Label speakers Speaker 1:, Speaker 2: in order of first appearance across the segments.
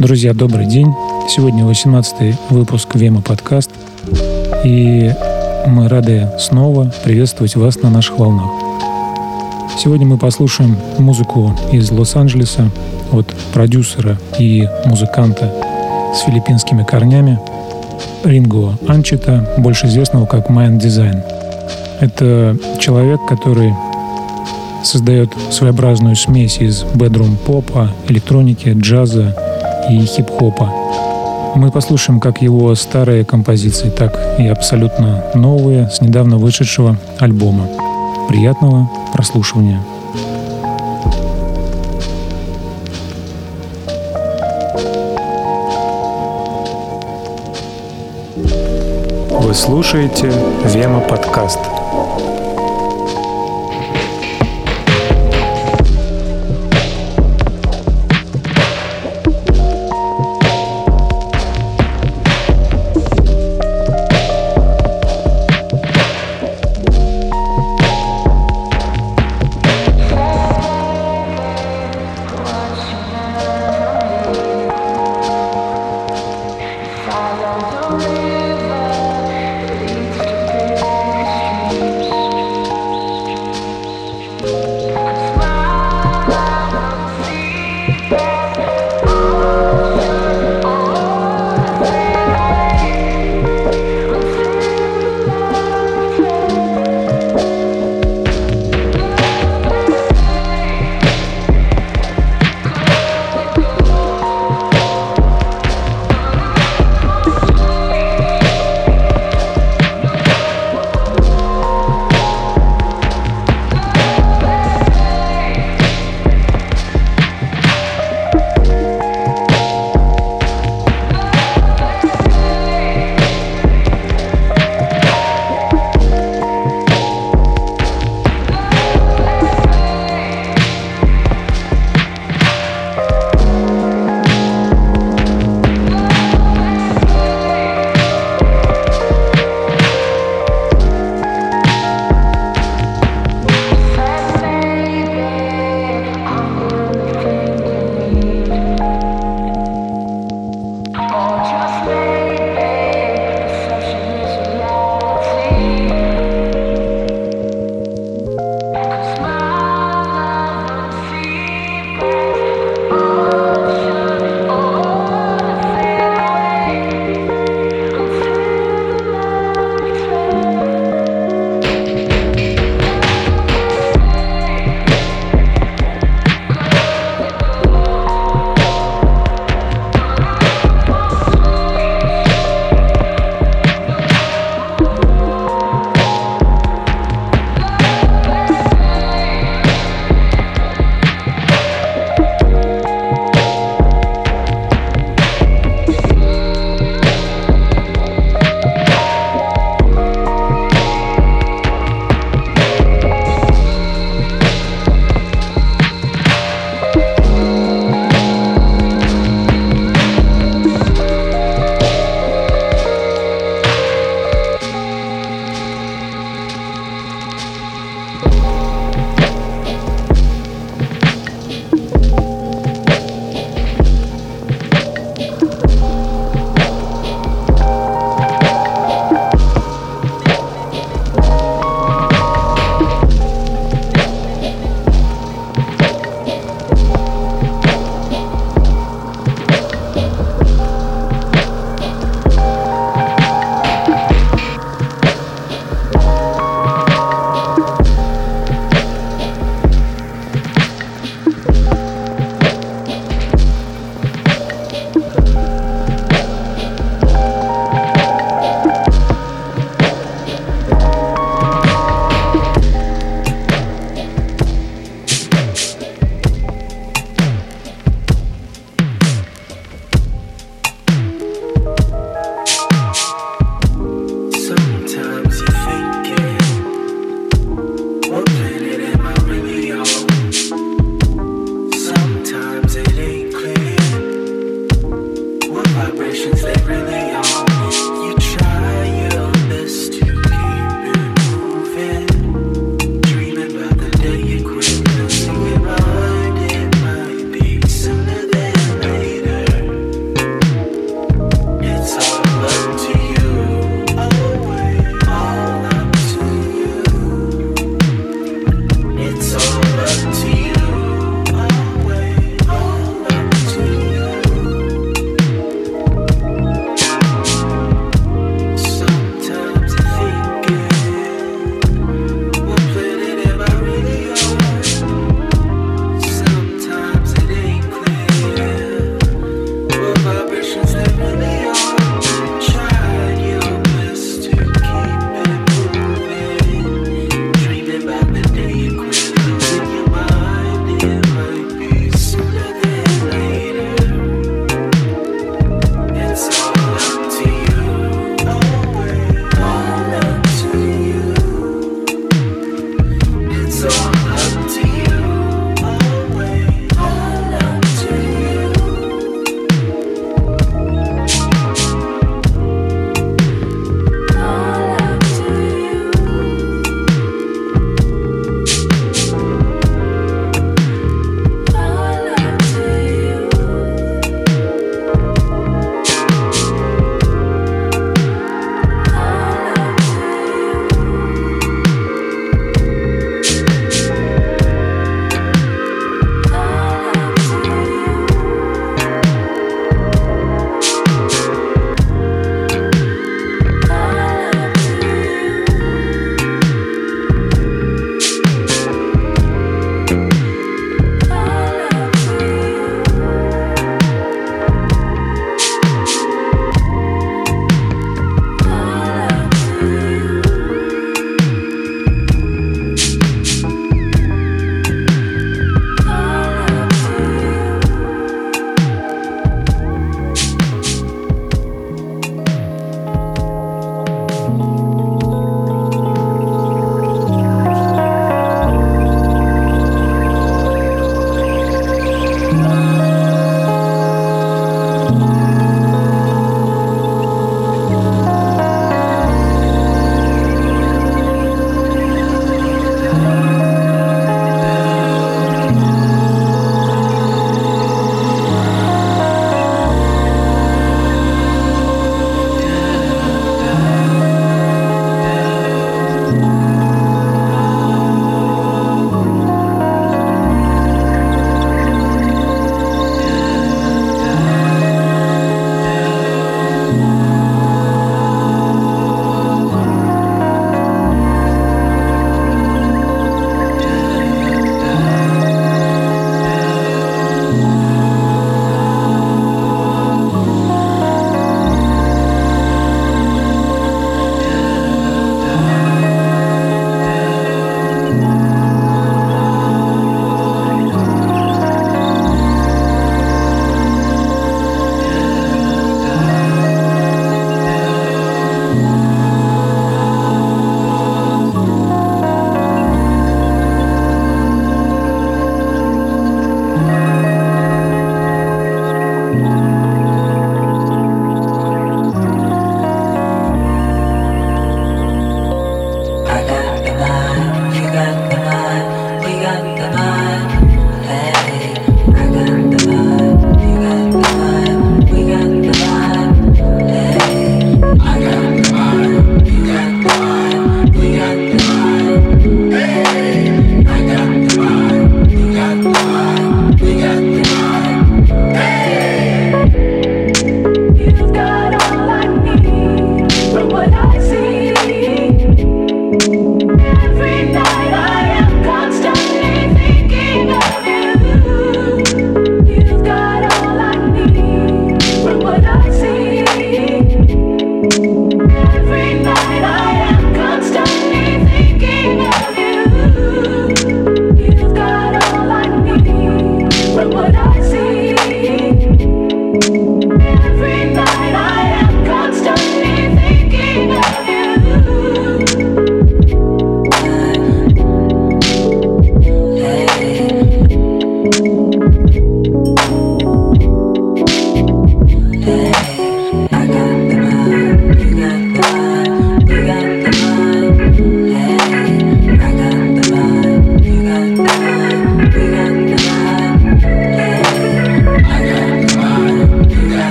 Speaker 1: Друзья, добрый день. Сегодня 18 выпуск Вема подкаст. И мы рады снова приветствовать вас на наших волнах. Сегодня мы послушаем музыку из Лос-Анджелеса от продюсера и музыканта с филиппинскими корнями Ринго Анчита, больше известного как Mind Design. Это человек, который создает своеобразную смесь из бедрум-попа, электроники, джаза и хип-хопа. Мы послушаем как его старые композиции, так и абсолютно новые с недавно вышедшего альбома. Приятного прослушивания. Вы слушаете Вема подкаст.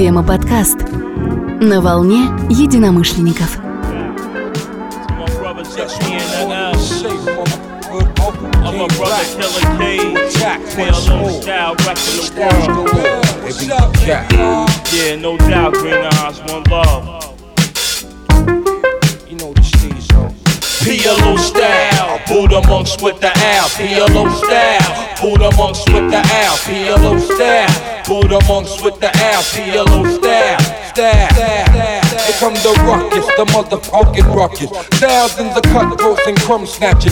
Speaker 2: Вема подкаст на волне единомышленников. I'm a brother killer K. Tail style, wrecking the world. Yeah, no doubt, green eyes, one love. PLO style, Buddha monks with the Al. PLO style, Buddha monks with the Al. PLO style, Buddha monks with the Al. PLO style, style. style. Here come the ruckus, the motherfucking ruckus. Thousands of cutthroats and crumb snatching.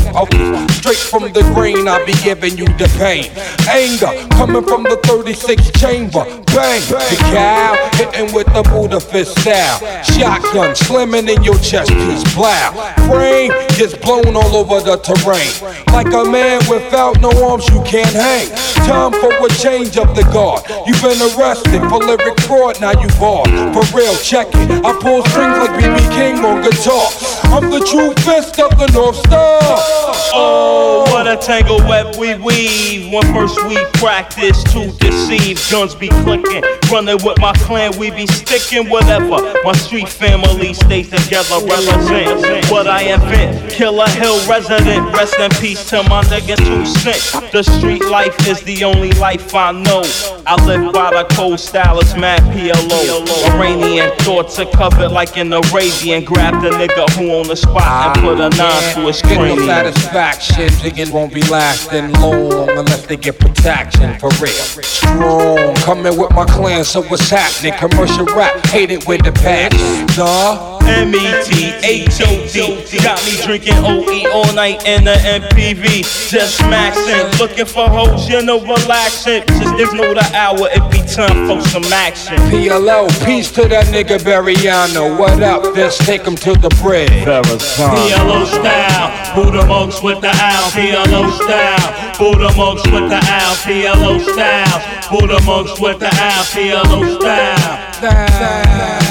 Speaker 2: Straight from the grain, I be giving you the pain. Anger coming from the 36 chamber. Bang, the cow hitting with the Buddha fist style. Shotgun slamming in your chest piece, plow. Frame gets blown all over the terrain. Like a man without no arms, you can't hang. Time for a change of the guard. You've been arrested for lyric fraud, now you barred. For real, check it. I pull strings like BB King on guitar. I'm the true fist of the North Star. Oh, what a tangle web we weave. When first we practice to deceive, guns be clicking. Running with my clan, we be sticking whatever. My street family stays together, represent what I invent. Killer Hill resident, rest in peace to my nigga two cent. The street life is the only life I know. I live by the cold style, it's mad PLO. Iranian thoughts are covered it like an Arabian. Grab the nigga who on the spot and put a nine ah, to his cranium. Get no satisfaction, jigging won't be lasting long unless they get protection for real. Strong, coming with my clan, so what's happening? Commercial rap, hate it with the passion. Duh. M-E-T-H-O-D Got me drinking OE all night in the MPV Just maxing, looking for hoes, you know, relaxing. Just there's no the hour, it be time for some action. PLO, peace to that nigga Bariano What up, let's take him to the bridge. PLO style, Buddha monks with the owl. PLO style, Buddha monks with the owl. PLO style, Buddha monks with the owl. PLO style, style.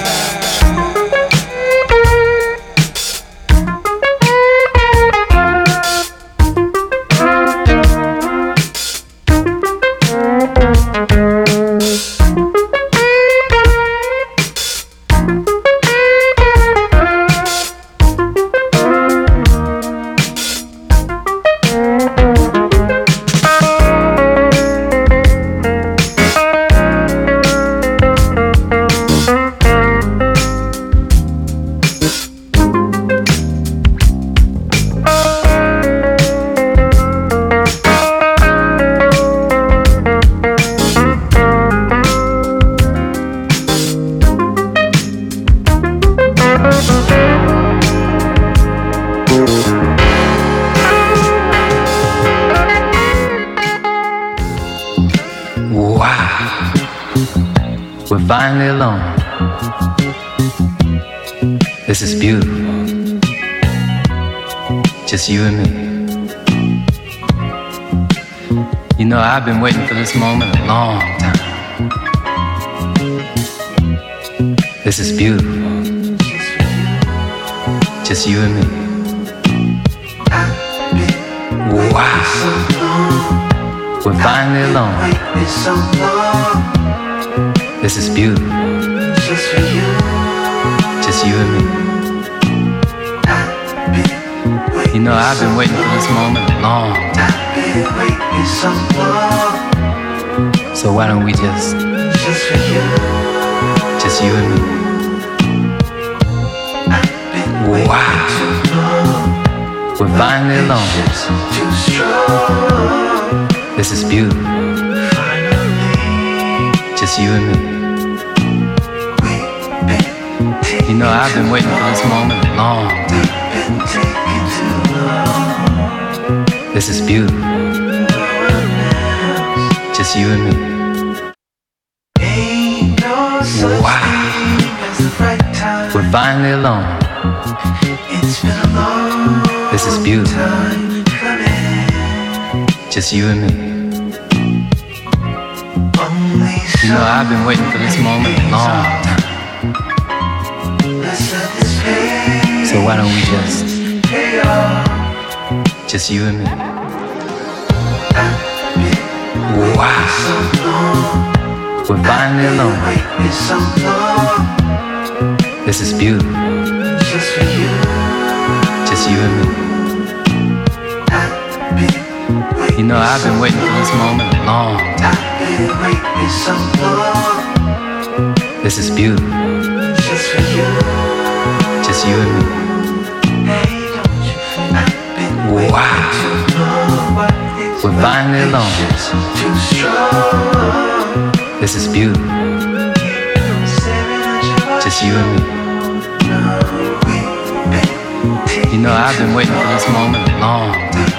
Speaker 2: You and me. You know, I've been waiting for this moment a long time. This is beautiful. Just you and me. Wow. We're finally alone. This is beautiful. Just you and me. You know, I've been waiting for this moment a long time. So why don't we just. Just for you. Just you and me. Wow. We're finally alone. This is beautiful. Just you and me. You know, I've been waiting for this moment a long time. This is beautiful. Just you and me. Wow. We're finally alone. This is beautiful. Just you and me. You know, I've been waiting for this moment a long time. So why don't we just, just you and me? Wow.
Speaker 3: We're finally alone. This is beautiful. Just you and me. You know, I've been waiting for this moment a long time. This is beautiful. Just you and me. Wow. We're finally alone. This is beautiful. Just you and me. You know, I've been waiting for this moment a long time.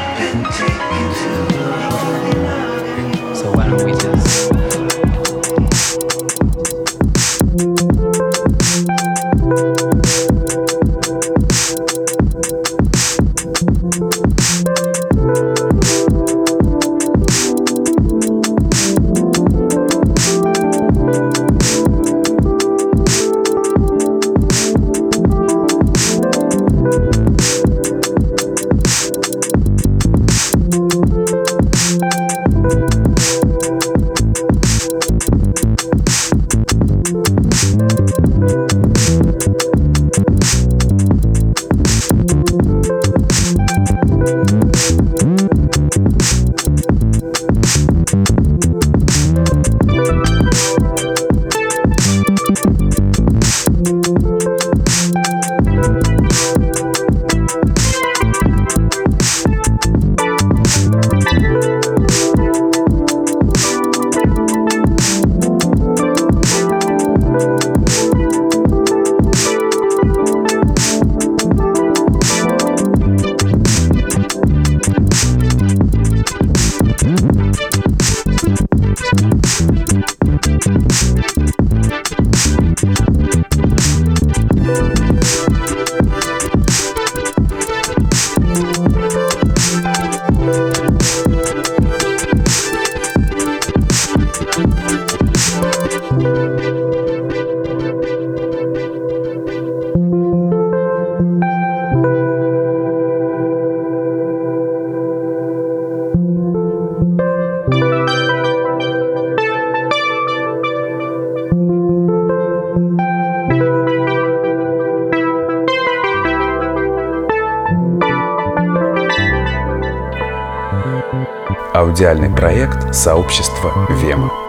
Speaker 4: Аудиальный проект сообщества Вема.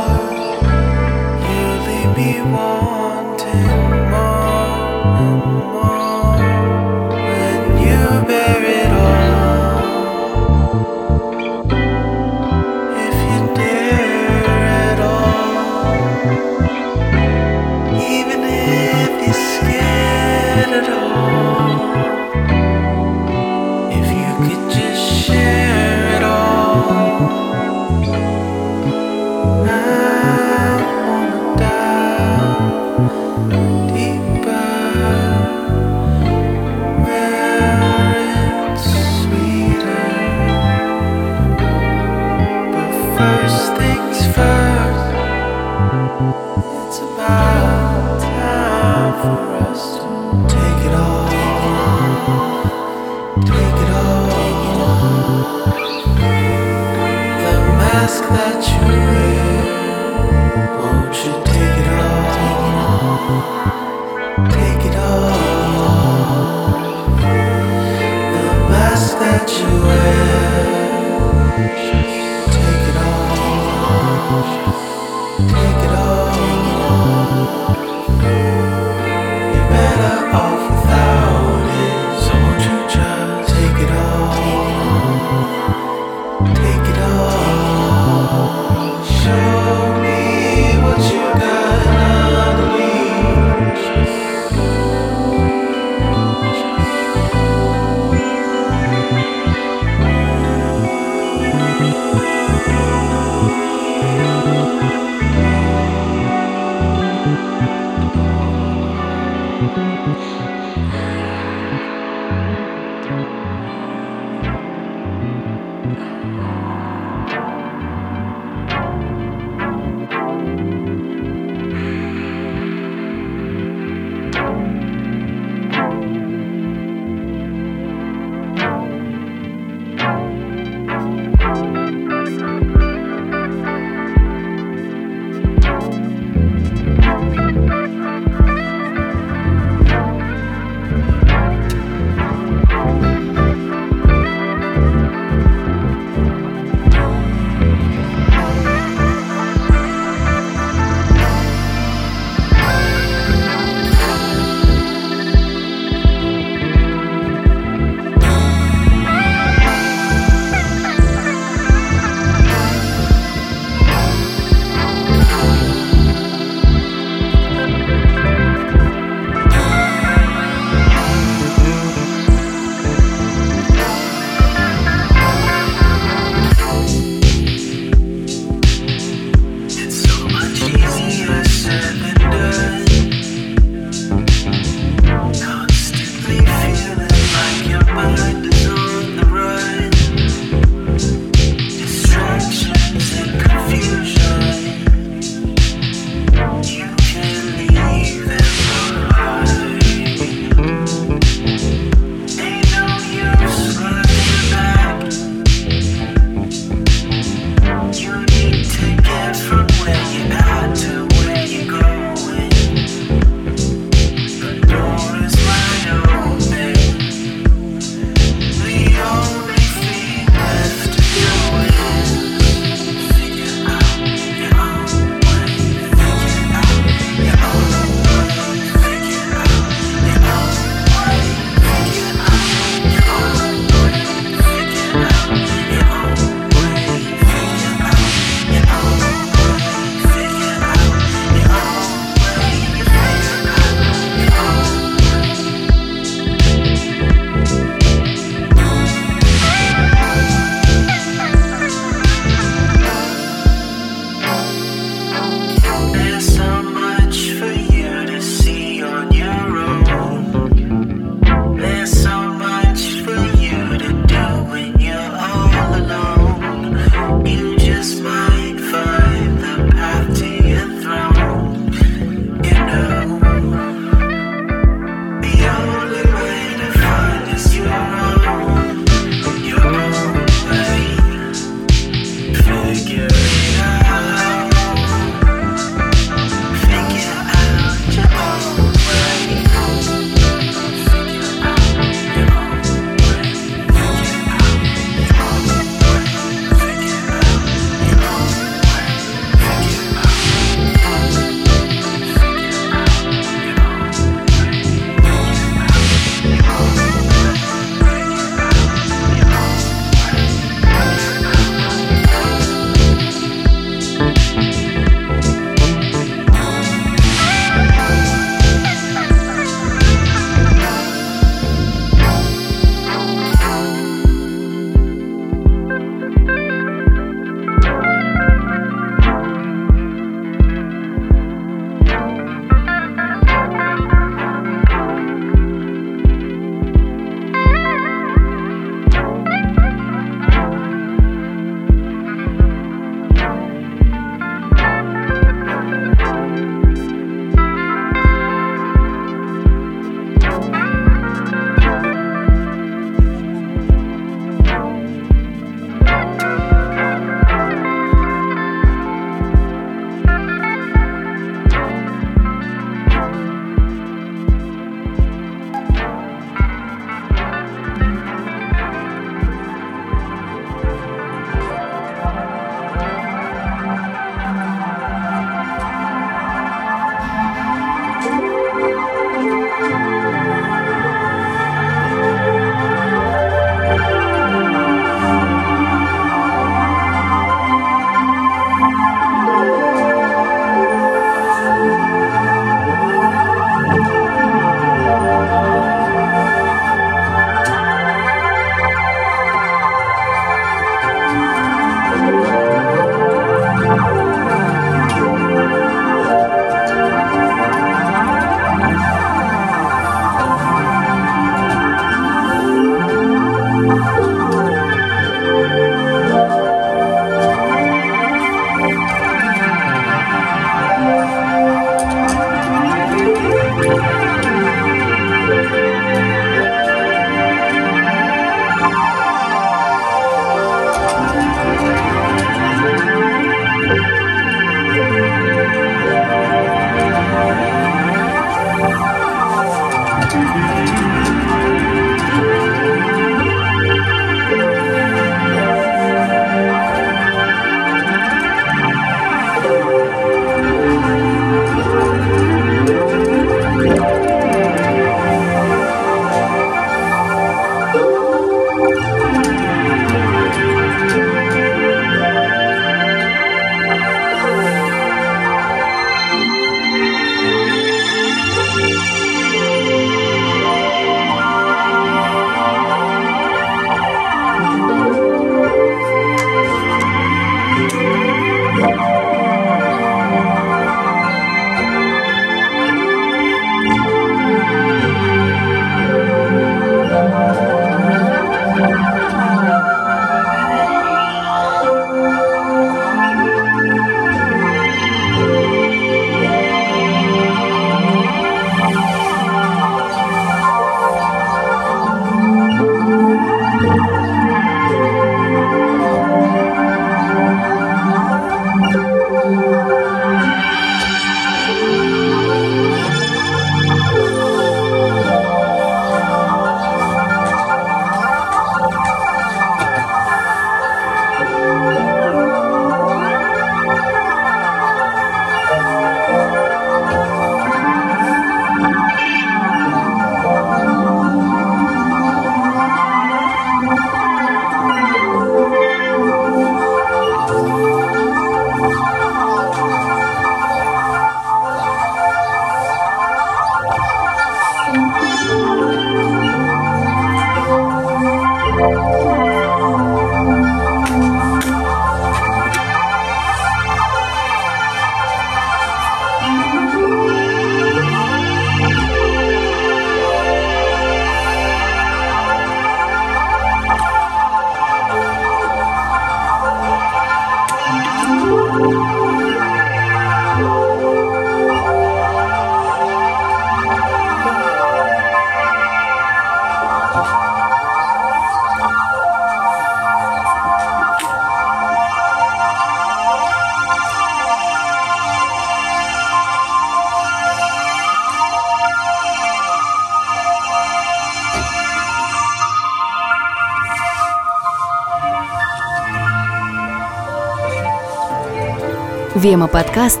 Speaker 4: Вема подкаст.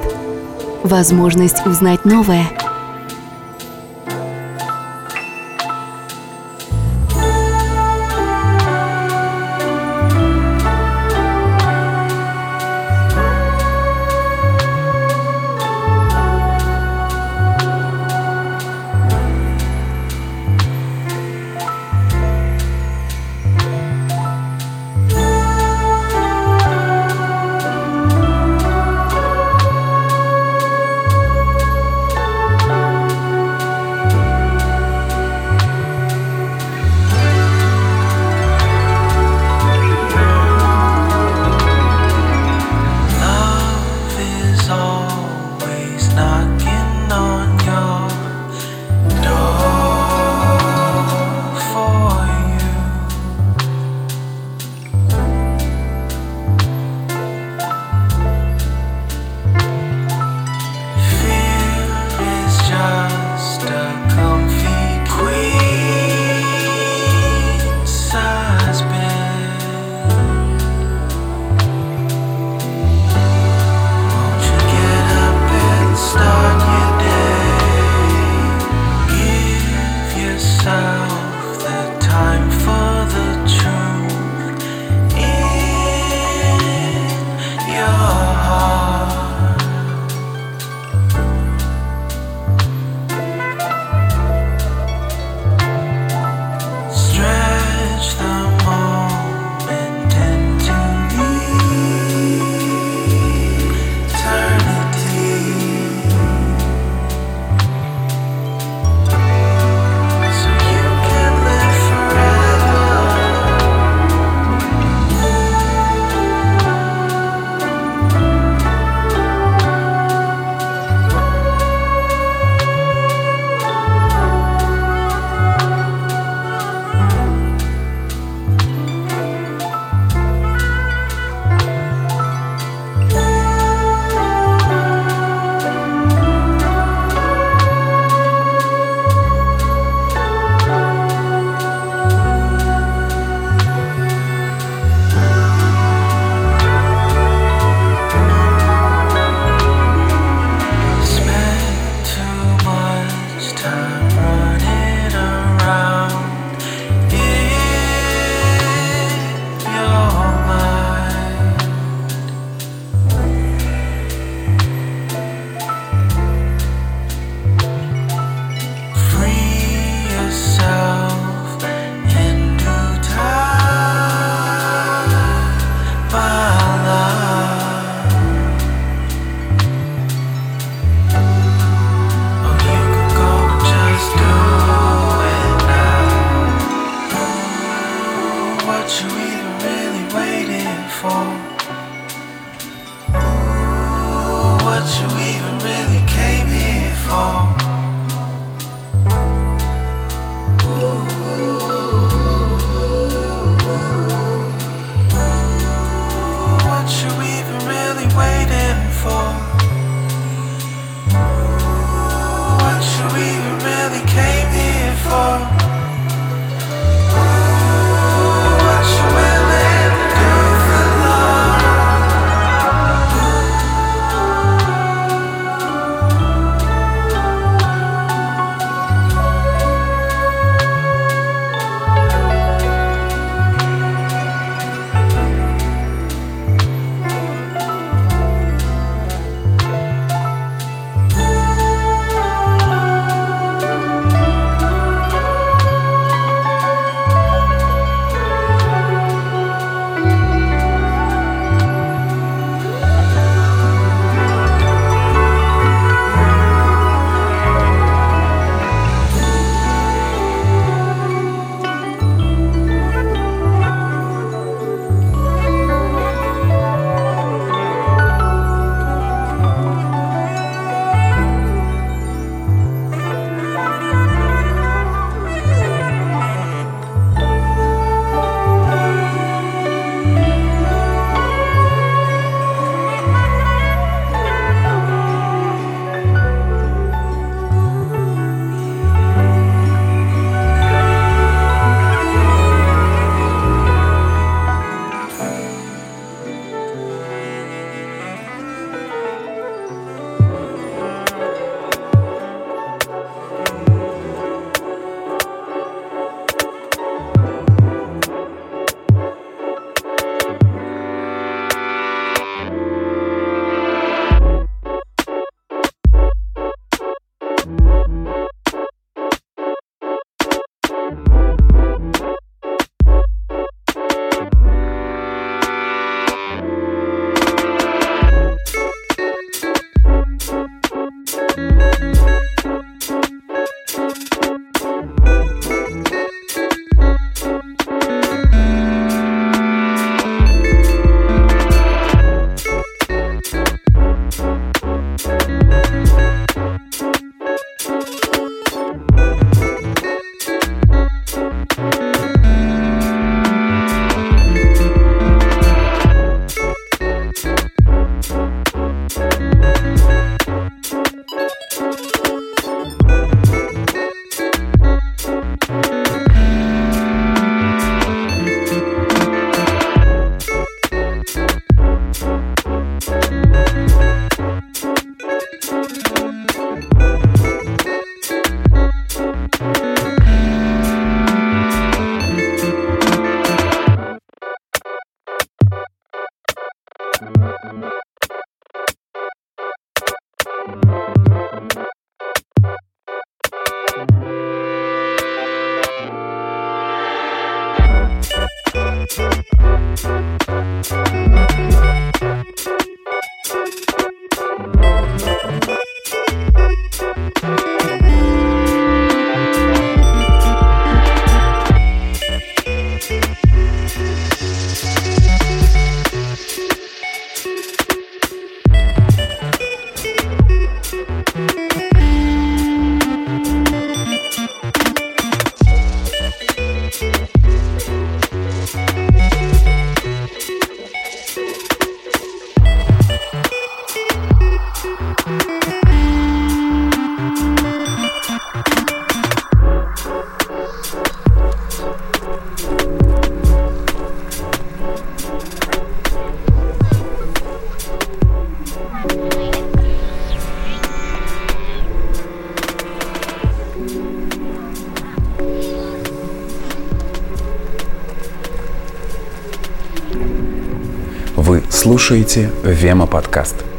Speaker 4: Возможность узнать новое.
Speaker 5: Слушаете Вема подкаст.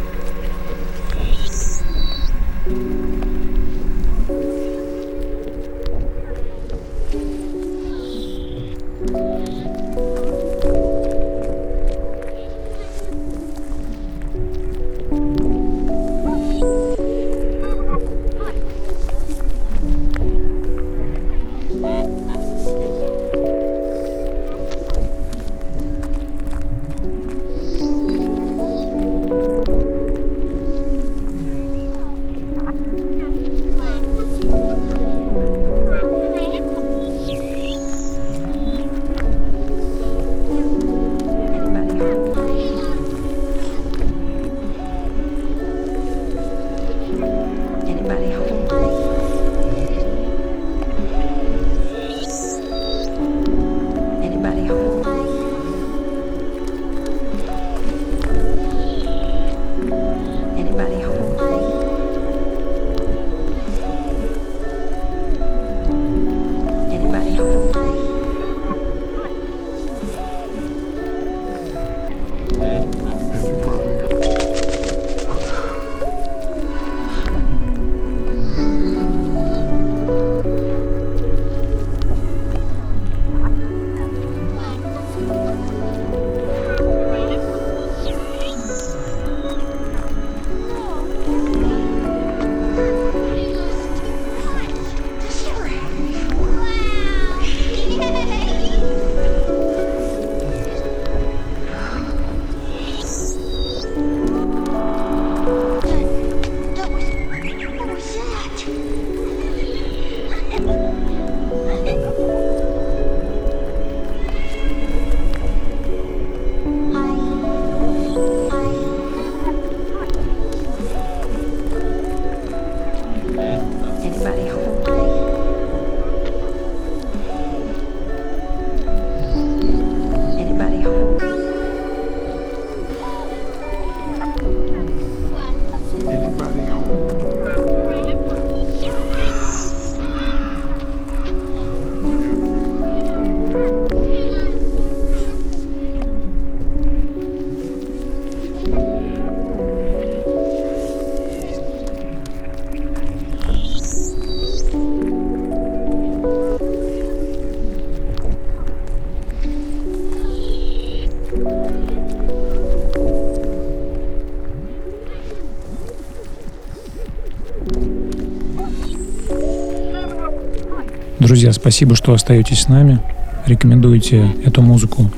Speaker 1: Друзья, спасибо, что остаетесь с нами. Рекомендуйте эту музыку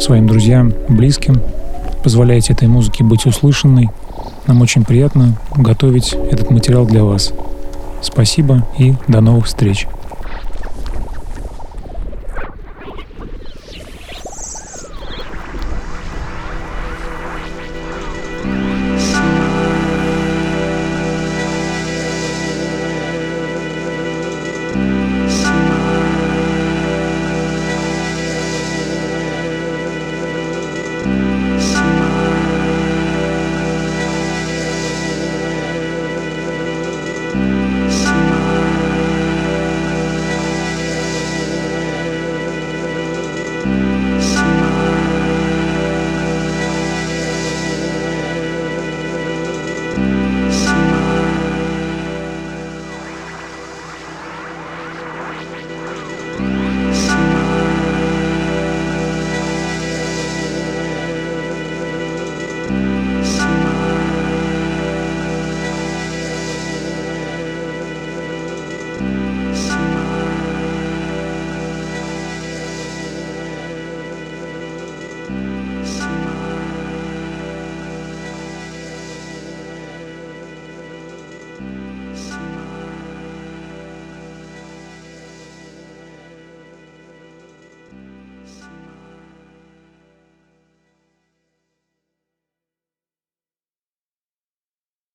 Speaker 1: своим друзьям, близким. Позволяйте этой музыке быть услышанной. Нам очень приятно готовить этот материал для вас. Спасибо и до новых встреч.